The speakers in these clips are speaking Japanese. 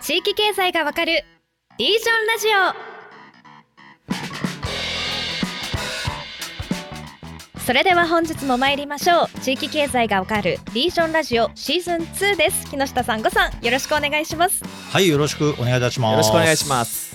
地域経済がわかるリージョンラジオそれでは本日も参りましょう地域経済がわかるリージョンラジオシーズン2です木下さんごさんよろしくお願いしますはい、よろしくお願いいたします。よろしくお願いします。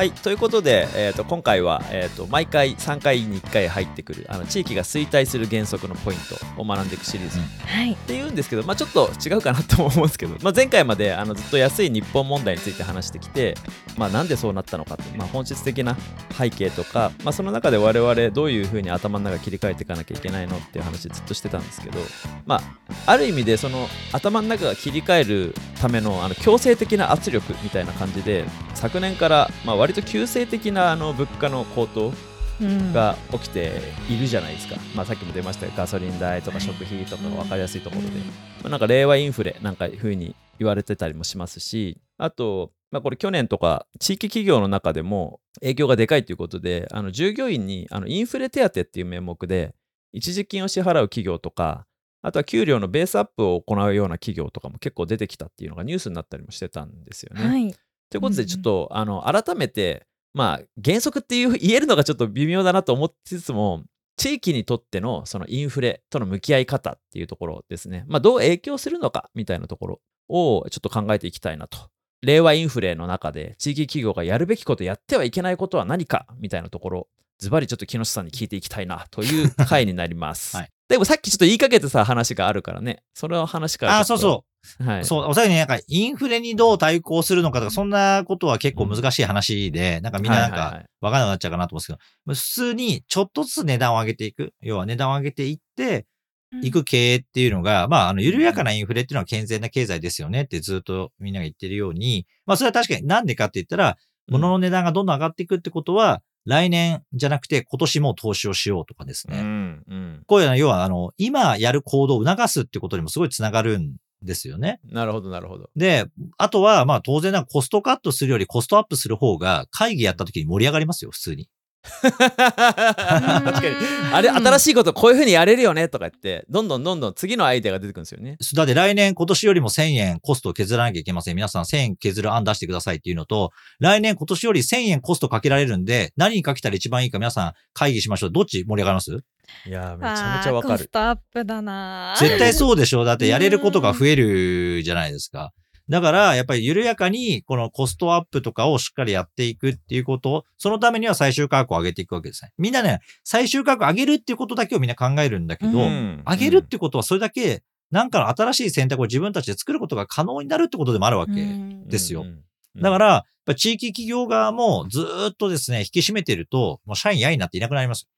はい、ということで、えー、と今回は、えー、と毎回3回に1回入ってくるあの地域が衰退する原則のポイントを学んでいくシリーズ、うん。はい。っていうんですけど、まあ、ちょっと違うかなとも思うんですけど、まあ、前回まであのずっと安い日本問題について話してきて、まあ、なんでそうなったのかって、まあ、本質的な背景とか、まあ、その中で我々どういうふうに頭の中切り替えていかなきゃいけないのっていう話ずっとしてたんですけど、まあ、ある意味でその頭の中が切り替えるためのあの強制的な圧力みたいな感じで昨年から、まあ、割と急性的なあの物価の高騰うん。が起きているじゃないですか、まあ、さっきも出ましたがガソリン代とか食費とかが分かりやすいところで、まあ、なんか令和インフレなんかいうふうに言われてたりもしますしあと、まあ、これ去年とか地域企業の中でも影響がでかいということであの従業員にあのインフレ手当っていう名目で一時金を支払う企業とかあとは給料のベースアップを行うような企業とかも結構出てきたっていうのがニュースになったりもしてたんですよね。はいということで、ちょっと、あの改めて、まあ、原則っていう言えるのがちょっと微妙だなと思ってつつも、地域にとってのそのインフレとの向き合い方っていうところですね、まあ、どう影響するのかみたいなところをちょっと考えていきたいなと。令和インフレの中で地域企業がやるべきこと、やってはいけないことは何かみたいなところ、ズバリちょっと木下さんに聞いていきたいなという回になります。はいでもさっきちょっと言いかけてた話があるからね、その話からあ、ちょっと。そうそう。はい、そう、おさらになんかインフレにどう対抗するのかとか、そんなことは結構難しい話で、なんかみんななんかはいはいはい。わからなくなっちゃうかなと思うんですけど、普通にちょっとずつ値段を上げていく。要は値段を上げていって、いく経営っていうのが、まあ、あの、緩やかなインフレっていうのは健全な経済ですよねってずっとみんなが言ってるように、まあ、それは確かになんでかって言ったら、物の値段がどんどん上がっていくってことは、来年じゃなくて今年も投資をしようとかですね。うんうん。こういうのは、要は、あの、今やる行動を促すってことにもすごいつながるんですよね。なるほど、なるほど。で、あとは、まあ当然なコストカットするよりコストアップする方が会議やった時に盛り上がりますよ、普通に。確かに。あれ、新しいことこういうふうにやれるよねとか言って、どんどんどんどん次のアイデアが出てくるんですよね。だって来年今年よりも1000円コストを削らなきゃいけません。皆さん1000円削る案出してくださいっていうのと、来年今年より1000円コストかけられるんで、何にかけたら一番いいか皆さん会議しましょう。どっち盛り上がります？いやー、めちゃめちゃわかる。コストアップだな絶対そうでしょだってやれることが増えるじゃないですか。だから、やっぱり緩やかに、このコストアップとかをしっかりやっていくっていうこと、そのためには最終価格を上げていくわけですね。みんなね、最終価格上げるっていうことだけをみんな考えるんだけど、うん上げるってことはそれだけ、なんかの新しい選択を自分たちで作ることが可能になるってことでもあるわけ。うんですようんうんだから、やっぱ地域企業側もずーっとですね、引き締めてると、もう社員やいになっていなくなります。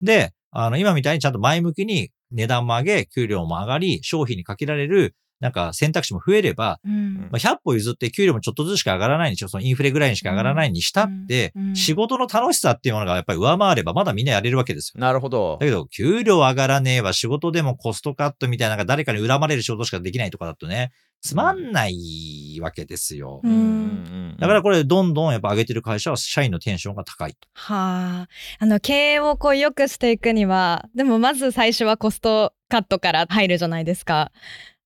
で、あの、今みたいにちゃんと前向きに値段も上げ、給料も上がり、商品にかけられる、なんか選択肢も増えれば、うんまあ、100歩譲って給料もちょっとずつしか上がらないにしろ、そのインフレぐらいにしか上がらないにしたって、うんうん仕事の楽しさっていうものがやっぱり上回れば、まだみんなやれるわけですよ。なるほどだ。けど、給料上がらねえわ、仕事でもコストカットみたいな、なんか誰かに恨まれる仕事しかできないとかだとね、つまんないわけですよ。うんうんだからこれ、どんどんやっぱ上げてる会社は社員のテンションが高い。はあ、あの経営をこう良くしていくには、でもまず最初はコストカットから入るじゃないですか。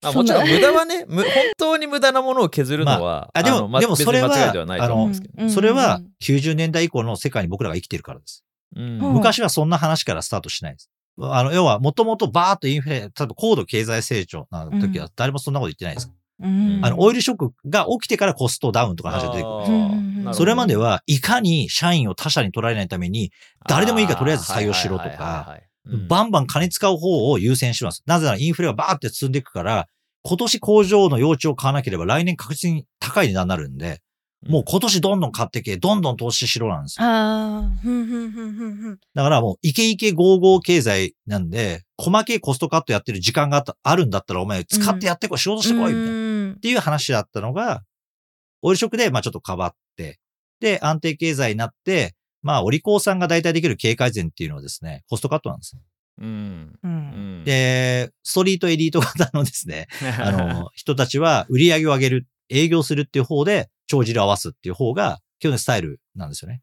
あもちろん無駄はね、む 本当に無駄なものを削るのは、まああでもでもそれは別に間違いではないと思うんですけど。うんそれは90年代以降の世界に僕らが生きてるからです。うん。うん。昔はそんな話からスタートしないです。あの、要は、もともとバーッとインフレ、例えば高度経済成長な時は誰もそんなこと言ってないです。うん。あの、オイルショックが起きてからコストダウンとかの話が出てくる。それまでは、いかに社員を他社に取られないために、誰でもいいからとりあえず採用しろとか、うんバンバン金使う方を優先します。なぜならインフレがバーって進んでいくから、今年工場の用地を買わなければ来年確実に高い値段になるんで、もう今年どんどん買ってけ、どんどん投資しろなんですよ。ああ、ふんふんふんふんふん。だからもうイケイケゴーゴー経済なんで、細けいコストカットやってる時間があったあるんだったらお前使ってやってこい、仕事してこい、みたいな。うんっていう話だったのが、オイルショックでまあちょっと変わって、で、安定経済になって、まあ、お利口さんが大体できる経営改善っていうのはですね、コストカットなんです。うんううんんで、ストリートエリート型のですね、あの、人たちは売り上げを上げる、営業するっていう方で、帳尻を合わすっていう方が、基本的にスタイルなんですよね。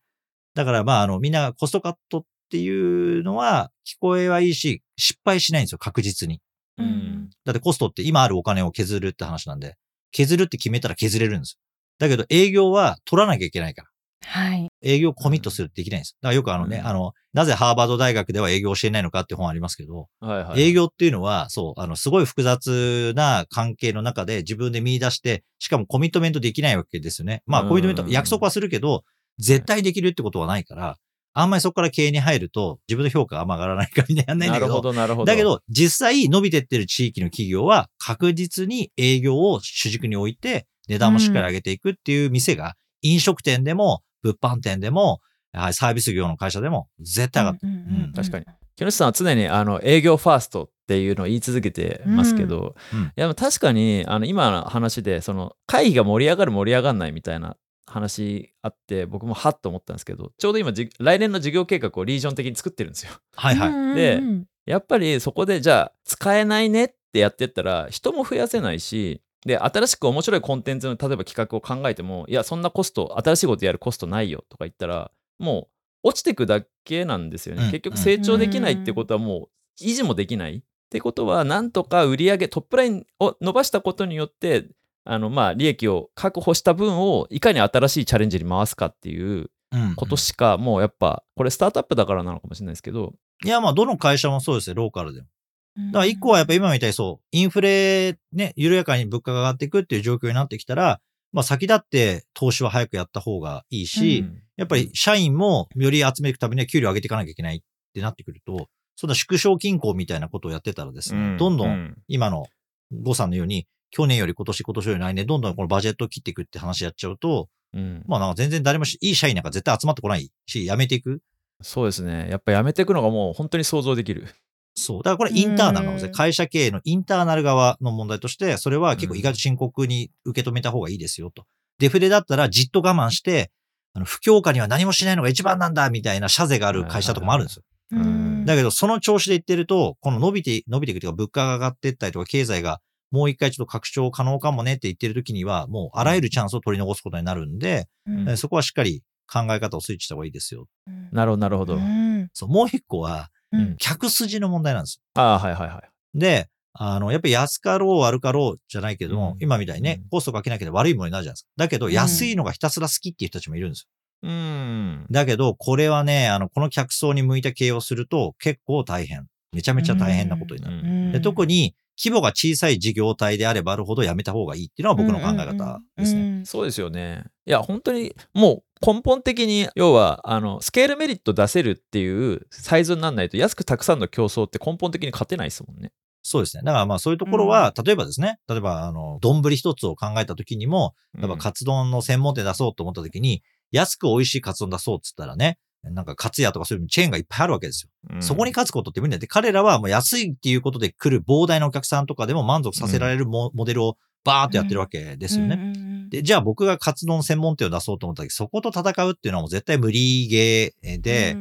だからまあ、あの、みんながコストカットっていうのは、聞こえはいいし、失敗しないんですよ、確実に。うんだってコストって今あるお金を削るって話なんで、削るって決めたら削れるんですだけど営業は取らなきゃいけないから。はい。営業コミットするってできないんです。だからよくあのね、うんあの、なぜハーバード大学では営業を教えないのかって本ありますけど、はいはい。営業っていうのは、そう、あの、すごい複雑な関係の中で自分で見出して、しかもコミットメントできないわけですよね。まあ、うんコミットメント、約束はするけど、絶対できるってことはないから、あんまりそこから経営に入ると、自分の評価があんま上がらないからみんなやんないんだけど、なるほど、なるほど。だけ、ど、実際伸びてってる地域の企業は確実に営業を主軸に置いて、値段もしっかり上げていくっていう店が、飲食店でも、物販店でも、はいサービス業の会社でも、絶対上がってる。うんうんうん確かに。木下さんは常にあの営業ファーストっていうのを言い続けてますけど、うんうんいや確かにあの今の話でその会議が盛り上がる盛り上がらないみたいな話あって僕もはっと思ったんですけどちょうど今じ来年の事業計画をリージョン的に作ってるんですよ。はいはい。でやっぱりそこでじゃあ使えないねってやってったら人も増やせないしで新しく面白いコンテンツの例えば企画を考えてもいやそんなコスト新しいことやるコストないよとか言ったらもう落ちてくだけなんですよね、うん。結局成長できないってことはもう維持もできないってことはなんとか売り上げトップラインを伸ばしたことによってあのまあ利益を確保した分をいかに新しいチャレンジに回すかっていううん。ことしかもうやっぱこれスタートアップだからなのかもしれないですけど。いや、まあ、どの会社もそうですよ、ローカルでも。だから一個はやっぱ今みたいにそう、インフレね、緩やかに物価が上がっていくっていう状況になってきたら、まあ先立って投資は早くやった方がいいし、うんやっぱり社員もより集めていくためには給料上げていかなきゃいけないってなってくると、そんな縮小均衡みたいなことをやってたらですね、どんどん今の呉さんのように、去年より今年、今年より来年、どんどんこのバジェットを切っていくって話やっちゃうと、うんまあなんか全然誰もしいい社員なんか絶対集まってこないし、辞めていく。そうですね。やっぱやめていくのがもう本当に想像できる。そう。だからこれインターナルなんで会社経営のインターナル側の問題として、それは結構意外と深刻に受け止めた方がいいですよと。デフレだったらじっと我慢して、あの不況下には何もしないのが一番なんだみたいな謝罪がある会社とかもあるんですよ。うんだけど、その調子で言ってると、この伸びて、伸びていくというか、物価が上がっていったりとか、経済がもう一回ちょっと拡張可能かもねって言ってる時には、もうあらゆるチャンスを取り残すことになるんで、うんえそこはしっかり考え方をスイッチした方がいいですよ。なるほど、なるほど。うんそう、もう一個は、うん客筋の問題なんですよ。ああ、はいはいはい。で、あの、やっぱり安かろう悪かろうじゃないけども、うん今みたいにね、うんコストかけなきゃ悪いものになるじゃないですか。だけど、うん安いのがひたすら好きっていう人たちもいるんですよ。うん。だけど、これはね、あの、この客層に向いた経営をすると結構大変。めちゃめちゃ大変なことになる。うんで特に規模が小さい事業体であればあるほどやめた方がいいっていうのは僕の考え方ですね。ね。そうですよね。いや、本当にもう根本的に、要は、あの、スケールメリット出せるっていうサイズにならないと、安くたくさんの競争って根本的に勝てないですもんね。そうですね。だからまあそういうところは、例えばですね、例えばあの、丼一つを考えた時にも、例えばカツ丼の専門店出そうと思った時に、安く美味しいカツ丼出そうっつったらね、なんかカツ屋とかそういうチェーンがいっぱいあるわけですよ。うんそこに勝つことって無理だって、彼らはもう安いっていうことで来る膨大なお客さんとかでも満足させられるモ,、モデルをバーっとやってるわけですよね。ねで、じゃあ僕がカツ丼専門店を出そうと思った時、そこと戦うっていうのはもう絶対無理ゲーで、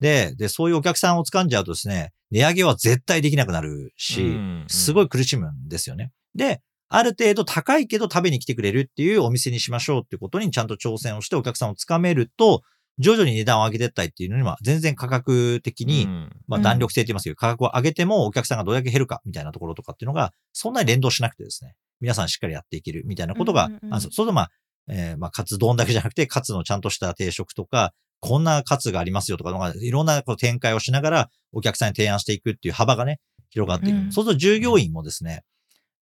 で、で、そういうお客さんを掴んじゃうとですね、値上げは絶対できなくなるし、うんすごい苦しむんですよね。で、ある程度高いけど食べに来てくれるっていうお店にしましょうってことにちゃんと挑戦をしてお客さんをつかめると、徐々に値段を上げてったりっていうのには全然価格的に、うん。まあ弾力性って言いますけど、価格を上げてもお客さんがどれだけ減るかみたいなところとかっていうのが、そんなに連動しなくてですね、皆さんしっかりやっていけるみたいなことが、うんうんうんあそうそうするとまあ、えーまあ、カツ丼だけじゃなくて、カツのちゃんとした定食とか、こんなカツがありますよとかいろんなこう展開をしながら、お客さんに提案していくっていう幅がね、広がっていく。うん。そうすると従業員もですね、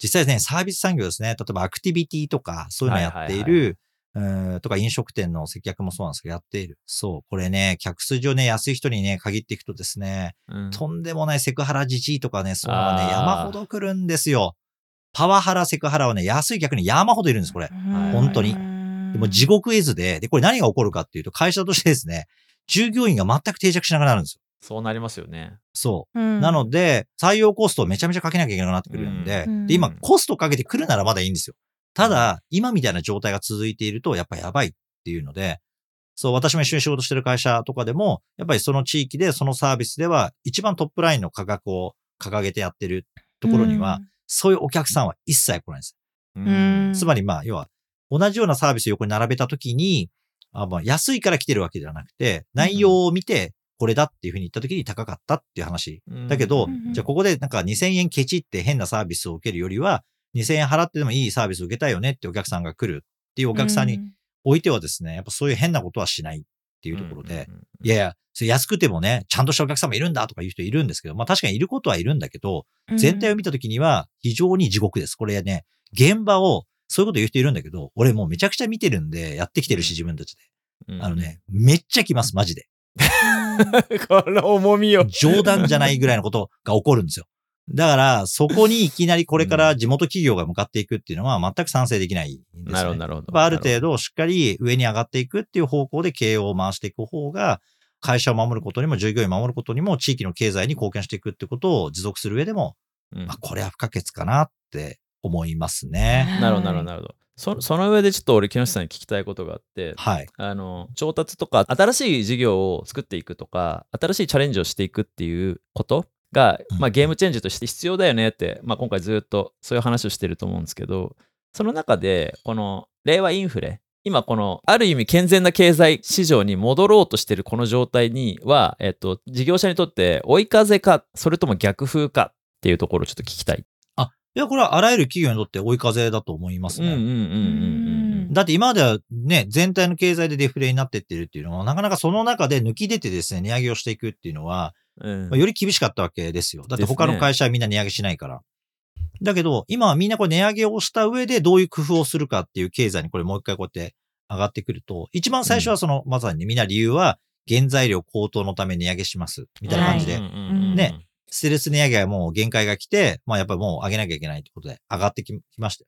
実際ですね、サービス産業ですね、例えばアクティビティとか、そういうのやっていはいはいる、うとか飲食店の接客もそうなんですけど、やっている。そう。これね、客数上ね、安い人にね、限っていくとですね、うんとんでもないセクハラじじいとかね、そういうのがね、山ほど来るんですよ。パワハラ、セクハラはね、安い客に山ほどいるんです、これ。本当にでも地獄絵図で、で、これ何が起こるかっていうと、会社としてですね、従業員が全く定着しなくなるんですよ。そうなりますよね。そう。ななので、採用コストをめちゃめちゃかけなきゃいけなくなってくるんで、うんで、今、コストかけてくるならまだいいんですよ。ただ、今みたいな状態が続いていると、やっぱやばいっていうので、そう、私も一緒に仕事してる会社とかでも、やっぱりその地域で、そのサービスでは、一番トップラインの価格を掲げてやってるところには、そういうお客さんは一切来ないんです。ううんつまり、まあ、要は、同じようなサービスを横に並べたときに、あまあ、安いから来てるわけではなくて、内容を見て、これだっていうふうに言ったときに高かったっていう話。だけど、うんじゃあここでなんか2000円ケチって変なサービスを受けるよりは、2000円払ってでもいいサービスを受けたいよねってお客さんが来るっっていうお客さんにおいてはですね、やっぱそういう変なことはしないっていうところで、うんうんうんいやいや、それ安くてもね、ちゃんとしたお客さんもいるんだとかいう人いるんですけど、まあ確かにいることはいるんだけど、全体を見たときには非常に地獄です。これね、現場を、そういうこと言う人いるんだけど、俺もうめちゃくちゃ見てるんで、やってきてるし、自分たちで。うんあのね、めっちゃ来ます、マジで。この重みを。冗談じゃないぐらいのことが起こるんですよ。だから、そこにいきなりこれから地元企業が向かっていくっていうのは全く賛成できないんですよ、ね。なるほど、なるほど。ある程度しっかり上に上がっていくっていう方向で経営を回していく方が、会社を守ることにも従業員を守ることにも地域の経済に貢献していくってことを持続する上でも、うんまあ、これは不可欠かなって思いますね。なるほど、なるほど、なるほど。そその上でちょっと俺、木下さんに聞きたいことがあって、はい。あの、調達とか、新しい事業を作っていくとか、新しいチャレンジをしていくっていうことが、うんまあ、ゲームチェンジとして必要だよねって、まあ、今回ずっとそういう話をしてると思うんですけど、その中で、この令和インフレ、今このある意味健全な経済市場に戻ろうとしてるこの状態には、えっと、事業者にとって追い風か、それとも逆風かっていうところをちょっと聞きたい。いや、これはあらゆる企業にとって追い風だと思いますね。うんうんうんうんうんだって今まではね、全体の経済でデフレになってってるっていうのは、なかなかその中で抜き出てですね、値上げをしていくっていうのは、うんまあより厳しかったわけですよ。だって他の会社はみんな値上げしないから。だけど、今はみんなこれ値上げをした上でどういう工夫をするかっていう経済にこれもう一回こうやって上がってくると、一番最初はその、まさにねみんな理由は、原材料高騰のため値上げします。みたいな感じで。うんうんうんうんねステルス値上げはもう限界が来て、まあやっぱりもう上げなきゃいけないってことで上がってききましたよ。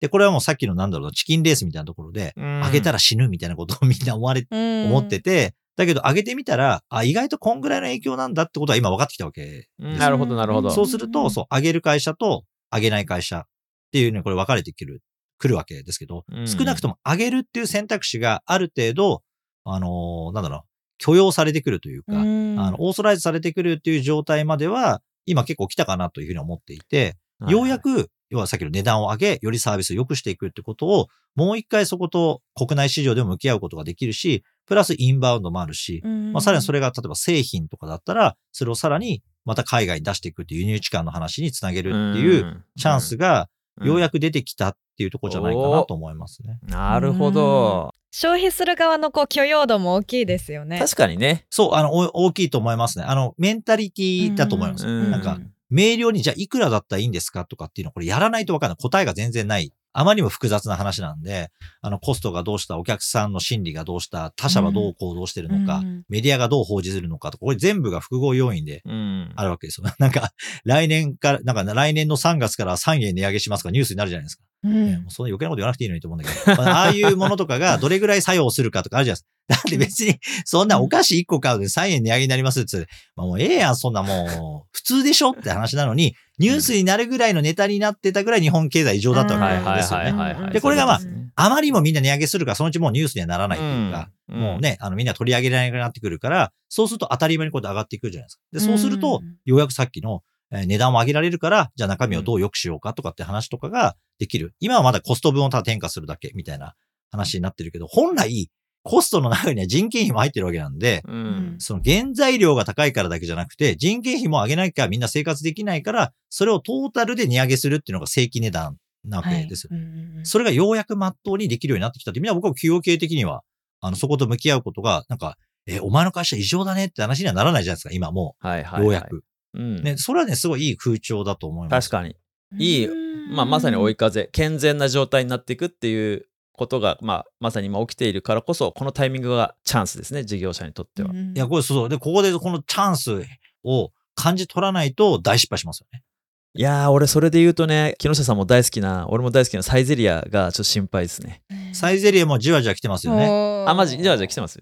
で、これはもうさっきのなんだろうな、チキンレースみたいなところで、うん上げたら死ぬみたいなことをみんな思われ、思ってて、だけど上げてみたら、あ、意外とこんぐらいの影響なんだってことは今分かってきたわけです。ようん。なるほど、なるほど。そうすると、そう、上げる会社と上げない会社っていうね、これ分かれてくる、くるわけですけど、うん。少なくとも上げるっていう選択肢がある程度、あのーなんだろう、許容されてくるというか、あの、オーソライズされてくるっていう状態までは、今結構来たかなというふうに思っていて、ようやく、要はさっきの値段を上げ、よりサービスを良くしていくってことを、もう一回そこと国内市場でも向き合うことができるし、プラスインバウンドもあるし、まあ、さらにそれれが例えば製品とかだったら、それをさらにまた海外に出していくっていう輸入地間の話につなげるっていうチャンスがようやく。く出てきたっていうところじゃないかなと思いますね。なるほど。消費する側のこう許容度も大きいですよね。確かにね。そう、あの、お大きいと思いますね。あの、メンタリティだと思います。うんなんか、明瞭にじゃあいくらだったらいいんですかとかっていうのはこれやらないとわかんない。答えが全然ない。あまりにも複雑な話なんで、あの、コストがどうした、お客さんの心理がどうした、他社はどう行動してるのか、うんメディアがどう報じするのかとか、これ全部が複合要因でうん。あるわけですよ。なんか、来年から、なんか来年の3月から3円値上げしますとかニュースになるじゃないですか。うんねもうそんな余計なこと言わなくていいのにと思うんだけど、まあああいうものとかがどれぐらい作用するかとかあるじゃないですか。だって別に、そんなお菓子1個買うで3円値上げになりますって、まあ、もうええやん、そんなもう、普通でしょって話なのに、ニュースになるぐらいのネタになってたぐらい日本経済異常だったわけですよね。でこれがまああまりにもみんな値上げするから、そのうちもうニュースにはならないというか、うんもうね、あのみんな取り上げられなくなってくるから、そうすると当たり前にこうやって上がっていくじゃないですか。で、そうすると、ようやくさっきの、えー値段を上げられるから、じゃあ中身をどう良くしようかとかって話とかができる。今はまだコスト分をただ転嫁するだけみたいな話になってるけど、本来、コストの中には人件費も入ってるわけなんで、ううんん。その原材料が高いからだけじゃなくて、人件費も上げなきゃみんな生活できないから、それをトータルで値上げするっていうのが正規値段なわけですよ。はいそれがようやく真っ当にできるようになってきたって、みんな僕は企業系的には、あの、そこと向き合うことが、なんか、え、お前の会社異常だねって話にはならないじゃないですか、今もう。はいはいはい。ようやく。うん。ね、それはね、すごいいい風潮だと思います。確かに。いいうんまあ、まさに追い風、健全な状態になっていくっていうことが、まあ、まさに今起きているからこそ、このタイミングがチャンスですね、事業者にとっては。うんいや、これそうそう。で、ここでこのチャンスを感じ取らないと大失敗しますよね。いやー、俺、それで言うとね、木下さんも大好きな、俺も大好きなサイゼリアがちょっと心配ですね。サイゼリアもじわじわ来てますよね。あ、マジ、じゃあ、じゃあ来てます？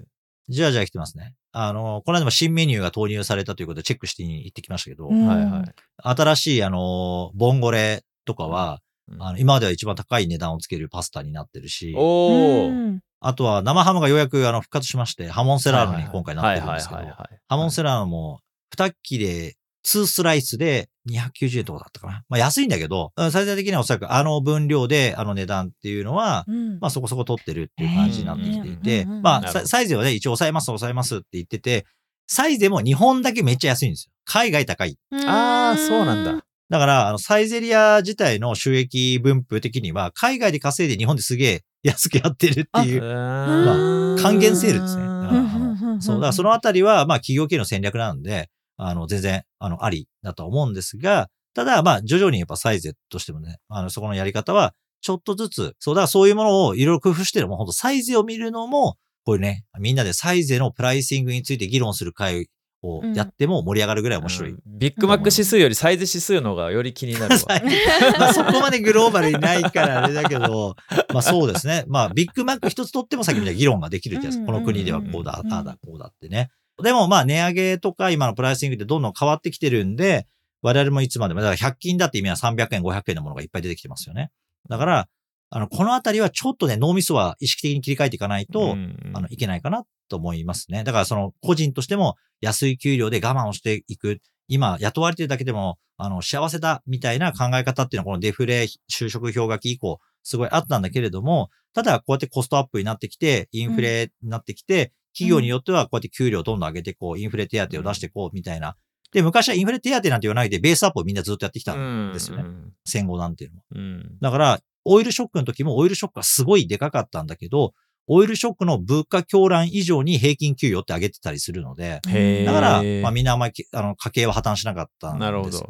じわじわ来てますね。あの、この間も新メニューが投入されたということでチェックして行ってきましたけど、うんはいはい。新しいあの、ボンゴレとかは、うんあの今までは一番高い値段をつけるパスタになってるし、おー。うんあとは生ハムがようやくあの復活しまして、ハモンセラーノに今回なってるんですけど。ハモンセラーノも2切れ2スライスで290円とかだったかな。まあ安いんだけど、うん最終的にはおそらくあの分量であの値段っていうのは、うんまあそこそこ取ってるっていう感じになってきていて、まあササイズはね、一応抑えます抑えますって言ってて、サイズでも日本だけめっちゃ安いんですよ。海外高い。あーそうなんだ。だから、あの、サイゼリア自体の収益分布的には、海外で稼いで日本ですげえ安くやってるっていう、まあ還元セールですね。そう、だからそのあたりは、まあ企業系の戦略なんで、あの、全然、あの、ありだとは思うんですが、ただ、まあ、徐々にやっぱサイゼとしてもね、あの、そこのやり方は、ちょっとずつ、そう、だからそういうものをいろいろ工夫してる。もう本当サイゼを見るのも、こういうね、みんなでサイゼのプライシングについて議論する会をやっても盛り上がるぐらい面白い。うんビッグマック指数よりサイゼ指数の方がより気になるわ。まあそこまでグローバルにないからあれだけど、まあそうですね。まあビッグマック一つとってもさっきみたいに議論ができるじゃないですか。この国ではこうだ、うんああだ、こうだってね。でもまあ値上げとか今のプライシングってどんどん変わってきてるんで、我々もいつまでも、だから100均だって今は300円、500円のものがいっぱい出てきてますよね。だから、あの、このあたりはちょっとね、脳みそは意識的に切り替えていかないと、うんあの、いけないかなと思いますね。だからその個人としても安い給料で我慢をしていく。今、雇われてるだけでも、あの、幸せだみたいな考え方っていうのはこのデフレ就職氷河期以降、すごいあったんだけれども、ただこうやってコストアップになってきて、インフレになってきて、企業によってはこうやって給料をどんどん上げていこう、インフレ手当を出していこうみたいな。で、昔はインフレ手当なんて言わないで、ベースアップをみんなずっとやってきたんですよね。うん戦後なんていうのは。うんだから、オイルショックの時もオイルショックがすごいでかかったんだけど、オイルショックの物価狂乱以上に平均給与って上げてたりするので、だから、まあみんなあんまりきあの家計は破綻しなかったんですよね。なるほど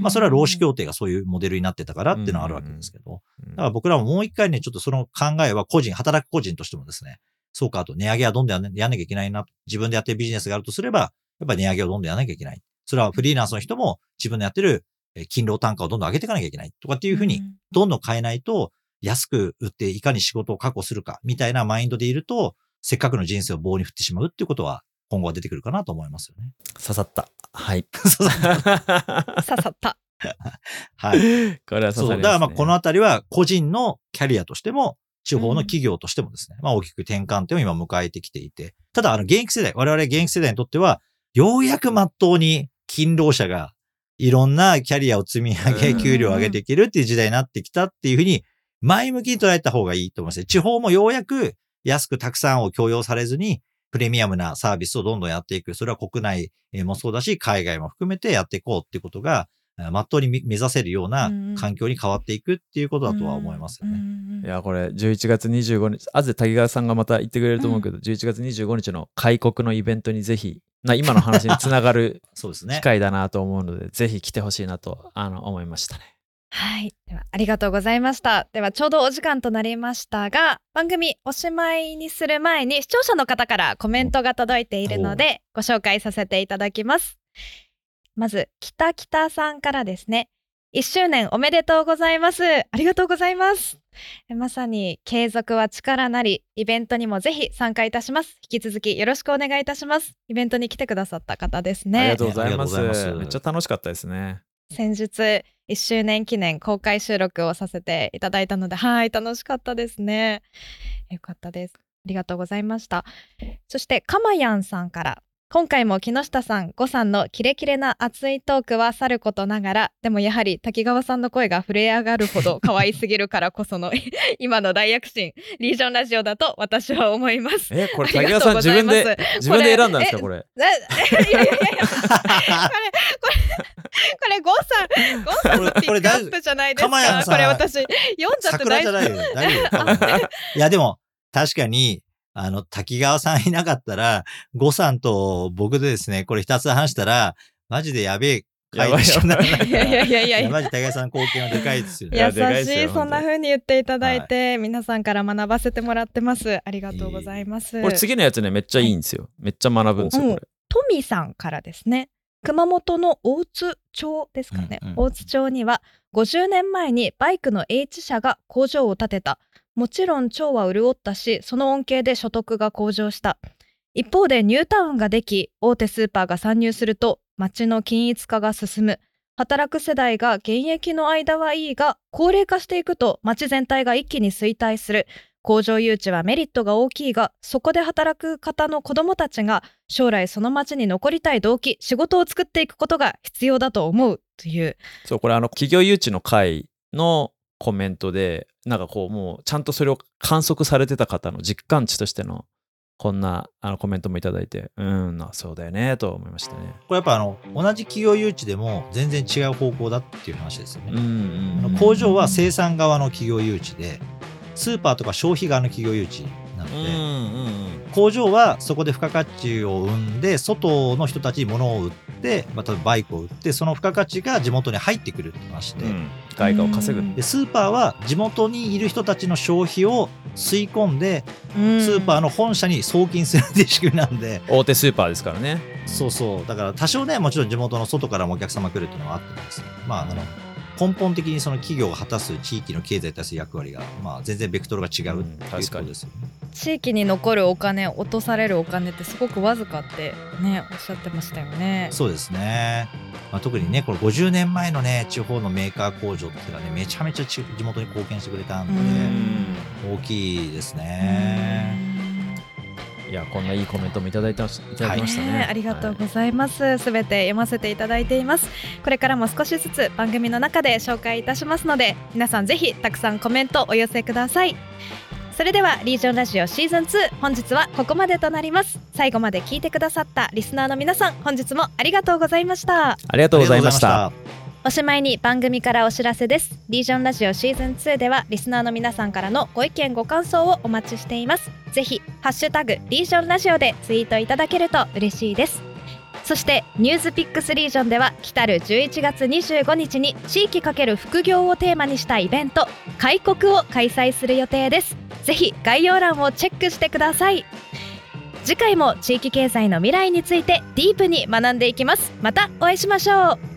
まあそれは労使協定がそういうモデルになってたからっていうのはあるわけですけど、うんだから僕らももう一回ね、ちょっとその考えは個人、働く個人としてもですね、そうか、あと値上げはどんどんやんなきゃいけないな。自分でやってるビジネスがあるとすれば、やっぱり値上げをどんどんやんなきゃいけない。それはフリーランスの人も自分でやってるえー勤労単価をどんどん上げていかなきゃいけないとかっていうふうに、どんどん変えないと、安く売っていかに仕事を確保するか、みたいなマインドでいると、せっかくの人生を棒に振ってしまうっていうことは、今後は出てくるかなと思いますよね。刺さった。はい。刺さった。はい。これは刺さります、ね。そう。だからまあこのあたりは個人のキャリアとしても、地方の企業としてもですね、まあ大きく転換点を今迎えてきていて、ただあの現役世代、我々現役世代にとっては、ようやく真っ当に勤労者がいろんなキャリアを積み上げ、うん給料を上げていけるっていう時代になってきたっていうふうに、前向きに捉えた方がいいと思いますね。地方もようやく安くたくさんを強要されずに、プレミアムなサービスをどんどんやっていく。それは国内もそうだし、海外も含めてやっていこうっていうことが、まっとうに目指せるような環境に変わっていくっていうことだとは思いますよね。いや、これ、11月25日、あず滝川さんがまた言ってくれると思うけど、11月25日の開国のイベントにぜひ、な今の話につながる そうですね機。会だなと思うので、ぜひ来てほしいなとあの思いましたね。はい。では、ありがとうございました。では、ちょうどお時間となりましたが、番組おしまいにする前に、視聴者の方からコメントが届いているので、ご紹介させていただきます。まず、北北さんからですね。1周年おめでとうございます。ありがとうございます。まさに継続は力なり、イベントにもぜひ参加いたします。引き続きよろしくお願いいたします。イベントに来てくださった方ですありねが。とうございます。ありがとうございますめっちゃ楽しかったですね。先日1周年記念公開収録をさせていただいたのではい楽しかったですね。よかったです。ありがとうございました。そしてかまやんさんから今回も木下さん、呉さんのキレキレな熱いトークはさることながら、でもやはり滝川さんの声が震え上がるほど 可愛すぎるからこその 今の大躍進、リージョンラジオだと私は思います。え、これ滝川さん自分で自分で選んだんですか、これ。いやいや、これ、ゴーさん、ゴーさんのピックアップじゃないですか？これ私、読んじゃって大丈夫？桜じゃないよ。大丈夫多分いや、でも、確かに、あの、滝川さんいなかったら、呉さんと僕でですね、これ二つ話したら、マジでやべえ回でしょ。やばいやばいやいやいやいやいやマジ滝川さん貢献はでかいですよね。優しい、そんな風に言っていただいて、皆さんから学ばせてもらってます。ありがとうございます。これ次のやつね、めっちゃいいんですよ。めっちゃ学ぶんですよ、うんこれ。トミさんからですね熊本の大津町ですかね、うんうん大津町には50年前にバイクの H 社が工場を建てた。もちろん町は潤ったしその恩恵で所得が向上した。一方でニュータウンができ大手スーパーが参入すると町の均一化が進む。働く世代が現役の間はいいが高齢化していくと町全体が一気に衰退する工場誘致はメリットが大きいがそこで働く方の子どもたちが将来その町に残りたい動機仕事を作っていくことが必要だと思うというそう、これあの、企業誘致の会のコメントで、なんかこう、もう、ちゃんとそれを観測されてた方の実感値としてのこんなあのコメントもいただいて、うん、あそうだよね、と思いましたね。これやっぱあの、同じ企業誘致でも全然違う方向だっていう話ですよね。うんうんあの工場は生産側の企業誘致で、スーパーとか消費側の企業誘致なので、うんうんうん。工場はそこで付加価値を生んで、外の人たちに物を売って、またバイクを売って、その付加価値が地元に入ってくるって話で、うん。外貨を稼ぐ。でスーパーは地元にいる人たちの消費を吸い込んで、スースーパーの本社に送金するっていう仕組みなんで、大手スーパーですからね。そうそう、だから多少ね、もちろん地元の外からもお客様来るっていうのはあってもですね、まあ、あの根本的にその企業が果たす地域の経済に対する役割が、まあ、全然ベクトルが違うっていうところですよね。地域に残るお金落とされるお金ってすごくわずかってねおっしゃってましたよね。そうですね。まあ、特にね、この50年前のね、地方のメーカー工場っていうのはね、めちゃめちゃち地元に貢献してくれたんで、うん大きいですね。いや、こんないいコメントもいただいてましいただきましたね。ねありがとうございます。すべ、て読ませていただいています。これからも少しずつ番組の中で紹介いたしますので、皆さんぜひたくさんコメントお寄せください。それではリージョンラジオシーズン2本日はここまでとなります最後まで聞いてくださったリスナーの皆さん本日もありがとうございましたありがとうございました。おしまいに番組からお知らせです。リージョンラジオシーズン2ではリスナーの皆さんからのご意見ご感想をお待ちしています。ぜひハッシュタグリージョンラジオでツイートいただけると嬉しいです。そしてニュースピックスリージョンでは来たる11月25日に地域×副業をテーマにしたイベント開国を開催する予定です。ぜひ概要欄をチェックしてください。次回も地域経済の未来についてディープに学んでいきます。またお会いしましょう。